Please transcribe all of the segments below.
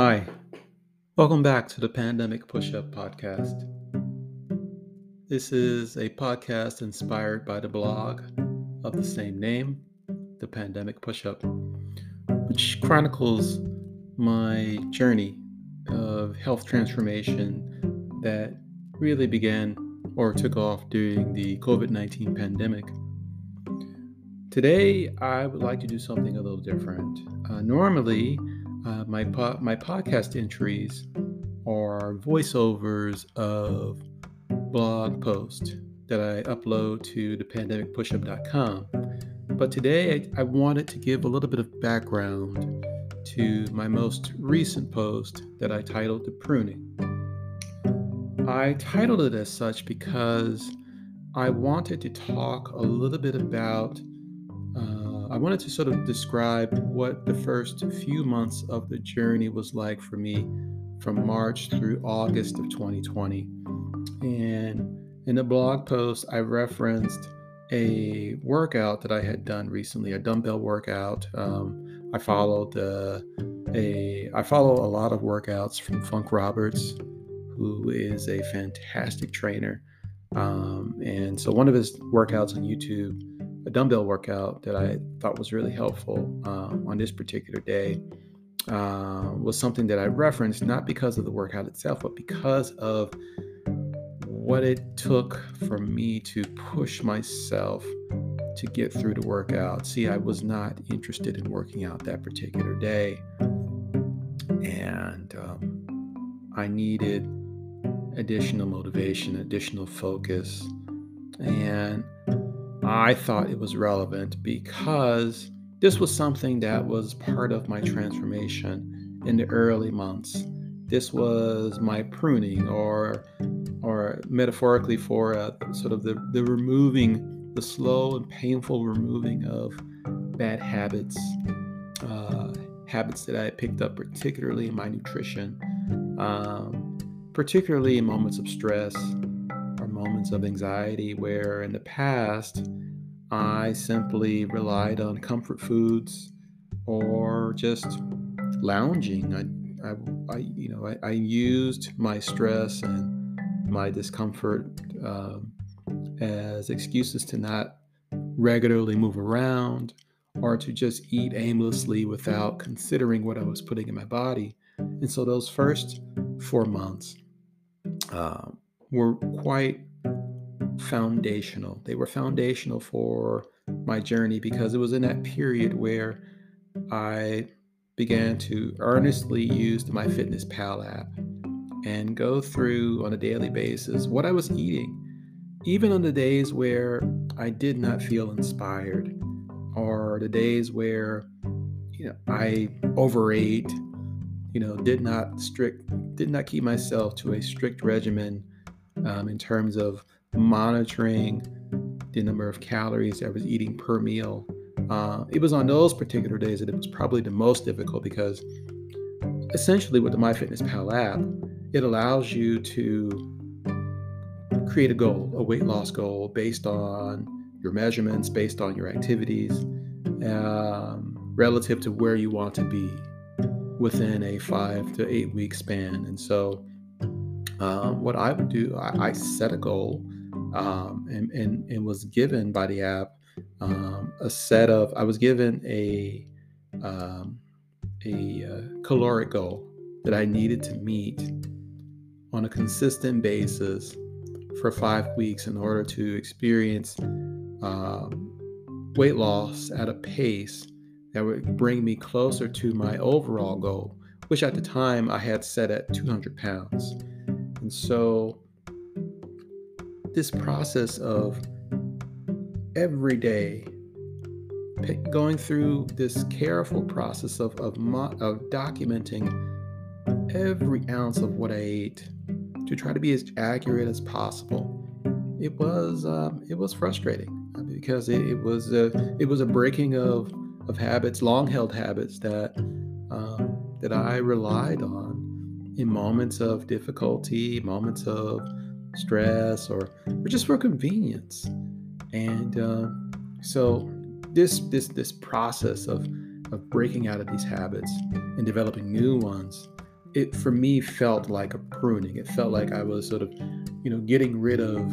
Hi, welcome back to the Pandemic Push Up Podcast. This is a podcast inspired by the blog of the same name, The Pandemic Push Up, which chronicles my journey of health transformation that really began or took off during the COVID 19 pandemic. Today, I would like to do something a little different. Uh, normally, uh, my po- my podcast entries are voiceovers of blog posts that I upload to the pandemicpushup.com. But today I, I wanted to give a little bit of background to my most recent post that I titled The Pruning. I titled it as such because I wanted to talk a little bit about I wanted to sort of describe what the first few months of the journey was like for me from March through August of 2020. And in the blog post, I referenced a workout that I had done recently, a dumbbell workout. Um, I followed uh, a I follow a lot of workouts from Funk Roberts, who is a fantastic trainer. Um, and so one of his workouts on YouTube a dumbbell workout that I thought was really helpful um, on this particular day uh, was something that I referenced not because of the workout itself, but because of what it took for me to push myself to get through the workout. See, I was not interested in working out that particular day, and um, I needed additional motivation, additional focus, and I thought it was relevant because this was something that was part of my transformation in the early months. This was my pruning, or, or metaphorically, for a, sort of the, the removing, the slow and painful removing of bad habits, uh, habits that I had picked up, particularly in my nutrition, um, particularly in moments of stress or moments of anxiety, where in the past I simply relied on comfort foods or just lounging. I, I, I you know, I, I, used my stress and my discomfort um, as excuses to not regularly move around or to just eat aimlessly without considering what I was putting in my body. And so those first four months uh, were quite foundational. They were foundational for my journey because it was in that period where I began to earnestly use the MyFitnessPal app and go through on a daily basis what I was eating, even on the days where I did not feel inspired, or the days where you know I overate, you know, did not strict, did not keep myself to a strict regimen um, in terms of monitoring the number of calories I was eating per meal. Uh, it was on those particular days that it was probably the most difficult because essentially with the MyFitnessPal app, it allows you to create a goal, a weight loss goal based on your measurements, based on your activities, um, relative to where you want to be within a five to eight week span. And so, um, what I would do, I, I set a goal um, and, and, and was given by the app um, a set of, I was given a, um, a uh, caloric goal that I needed to meet on a consistent basis for five weeks in order to experience um, weight loss at a pace that would bring me closer to my overall goal, which at the time I had set at 200 pounds. And so this process of every day going through this careful process of, of, of documenting every ounce of what I ate to try to be as accurate as possible. It was um, it was frustrating because it, it was a, it was a breaking of of habits, long held habits that um, that I relied on in moments of difficulty, moments of stress or, or just for convenience. And uh, so this this this process of of breaking out of these habits and developing new ones it for me felt like a pruning. It felt like I was sort of, you know, getting rid of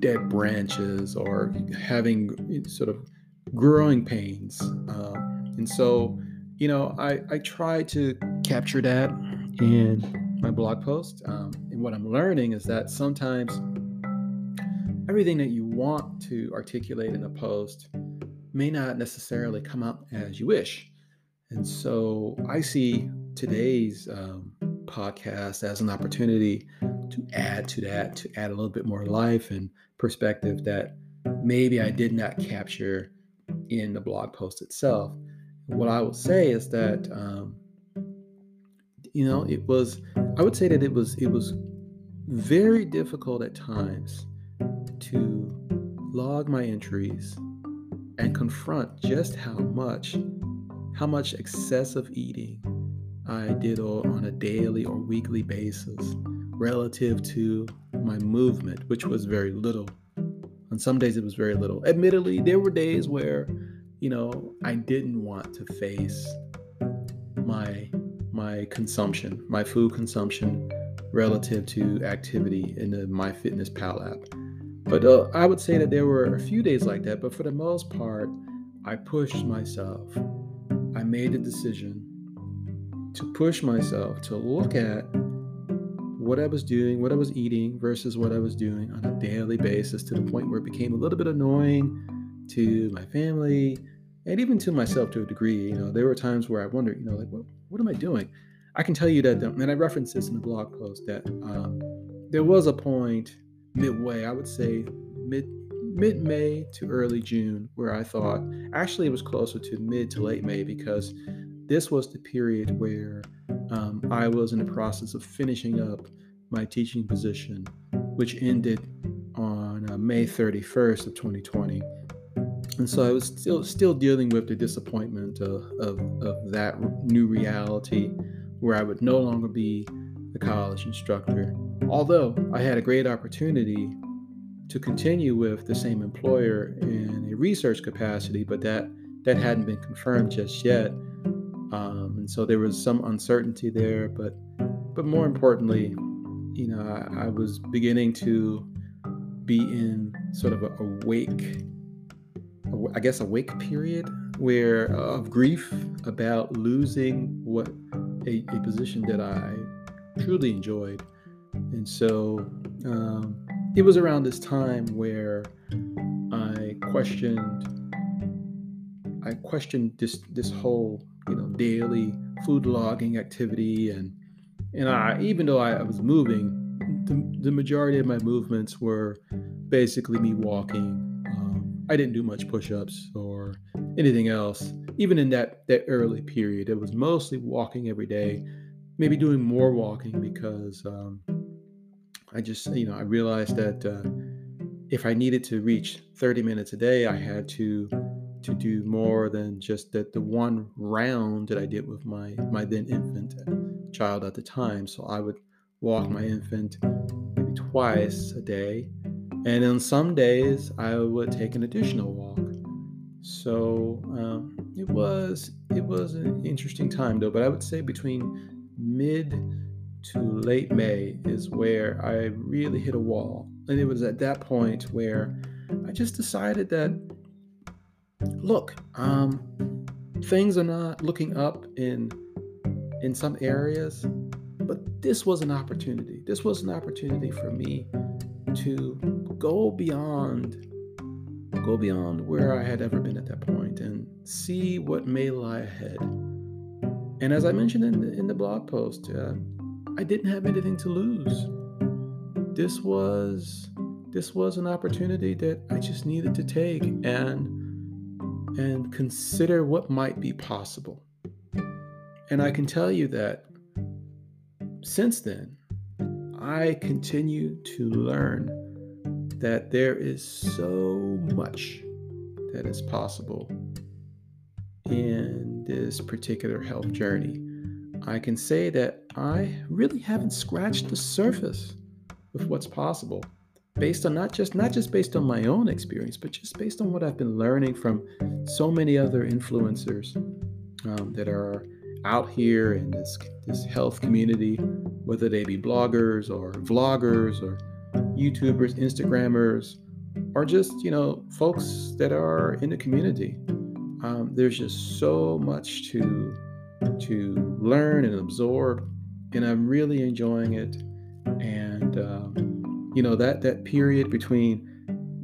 dead branches or having sort of growing pains. Uh, and so, you know, I, I try to capture that in my blog post. Um, what I'm learning is that sometimes everything that you want to articulate in a post may not necessarily come out as you wish. And so I see today's um, podcast as an opportunity to add to that, to add a little bit more life and perspective that maybe I did not capture in the blog post itself. What I will say is that, um, you know, it was, I would say that it was, it was very difficult at times to log my entries and confront just how much how much excessive eating I did on a daily or weekly basis relative to my movement, which was very little. On some days, it was very little. Admittedly, there were days where, you know, I didn't want to face my my consumption, my food consumption relative to activity in the MyFitnessPal app. But uh, I would say that there were a few days like that. But for the most part, I pushed myself. I made a decision to push myself to look at what I was doing, what I was eating versus what I was doing on a daily basis to the point where it became a little bit annoying to my family and even to myself to a degree. You know, there were times where I wondered, you know, like, what, what am I doing? I can tell you that, and I referenced this in the blog post, that um, there was a point midway, I would say mid mid May to early June, where I thought actually it was closer to mid to late May because this was the period where um, I was in the process of finishing up my teaching position, which ended on uh, May 31st of 2020. And so I was still still dealing with the disappointment of, of, of that new reality where I would no longer be a college instructor Although I had a great opportunity to continue with the same employer in a research capacity, but that that hadn't been confirmed just yet, um, and so there was some uncertainty there. But but more importantly, you know, I, I was beginning to be in sort of a, a wake, I guess, a wake period where uh, of grief about losing what a, a position that I truly enjoyed. And so um, it was around this time where I questioned I questioned this this whole you know daily food logging activity. And and I even though I, was moving the, the, majority of my movements were basically me walking. Um, I didn't do much push-ups or anything else even in that that early period it was mostly walking every day maybe doing more walking because um, I just, you know, I realized that uh, if I needed to reach 30 minutes a day, I had to to do more than just that the one round that I did with my my then infant child at the time. So I would walk my infant maybe twice a day, and on some days I would take an additional walk. So um, it was it was an interesting time though. But I would say between mid to late May is where I really hit a wall. And it was at that point where I just decided that, look, um, things are not looking up in in some areas, but this was an opportunity. This was an opportunity for me to go beyond go beyond where I had ever been at that point and see what may lie ahead. And as I mentioned in the, in the blog post, uh, I didn't have anything to lose. This was this was an opportunity that I just needed to take and and consider what might be possible. And I can tell you that since then, I continue to learn that there is so much that is possible in this particular health journey. I can say that I really haven't scratched the surface with what's possible based on not just not just based on my own experience but just based on what I've been learning from so many other influencers um, that are out here in this this health community, whether they be bloggers or vloggers or YouTubers, Instagrammers, or just you know folks that are in the community. Um, there's just so much to to learn and absorb, and I'm really enjoying it. And um, you know that that period between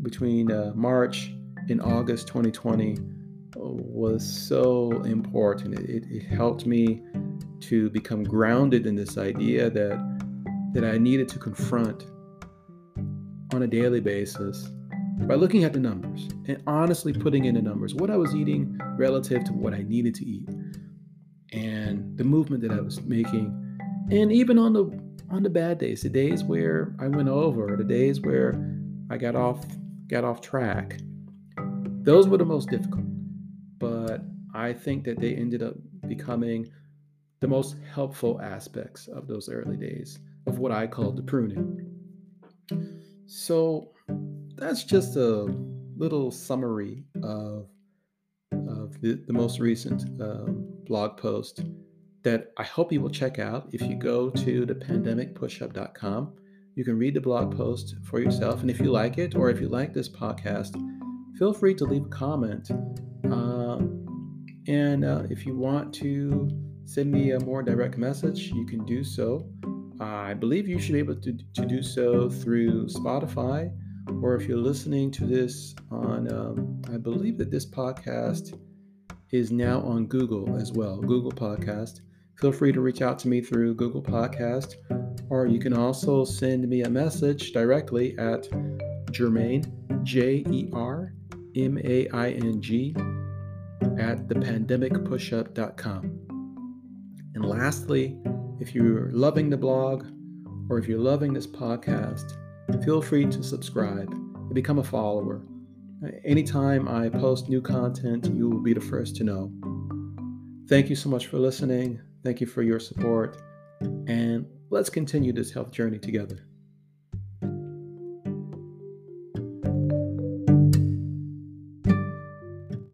between uh, March and August 2020 was so important. It, it helped me to become grounded in this idea that that I needed to confront on a daily basis by looking at the numbers and honestly putting in the numbers what I was eating relative to what I needed to eat and the movement that I was making and even on the on the bad days the days where I went over the days where I got off got off track those were the most difficult but I think that they ended up becoming the most helpful aspects of those early days of what I call the pruning. So that's just a little summary of, of the, the most recent um, blog post that I hope you will check out. If you go to the pandemicpushup.com, you can read the blog post for yourself. And if you like it, or if you like this podcast, feel free to leave a comment. Um, and uh, if you want to send me a more direct message, you can do so. I believe you should be able to, to do so through Spotify, or if you're listening to this on, um, I believe that this podcast is now on Google as well, Google Podcast. Feel free to reach out to me through Google Podcast, or you can also send me a message directly at Jermaine, J E R M A I N G, at thepandemicpushup.com. And lastly, if you're loving the blog or if you're loving this podcast, feel free to subscribe and become a follower. Anytime I post new content, you will be the first to know. Thank you so much for listening. Thank you for your support. And let's continue this health journey together.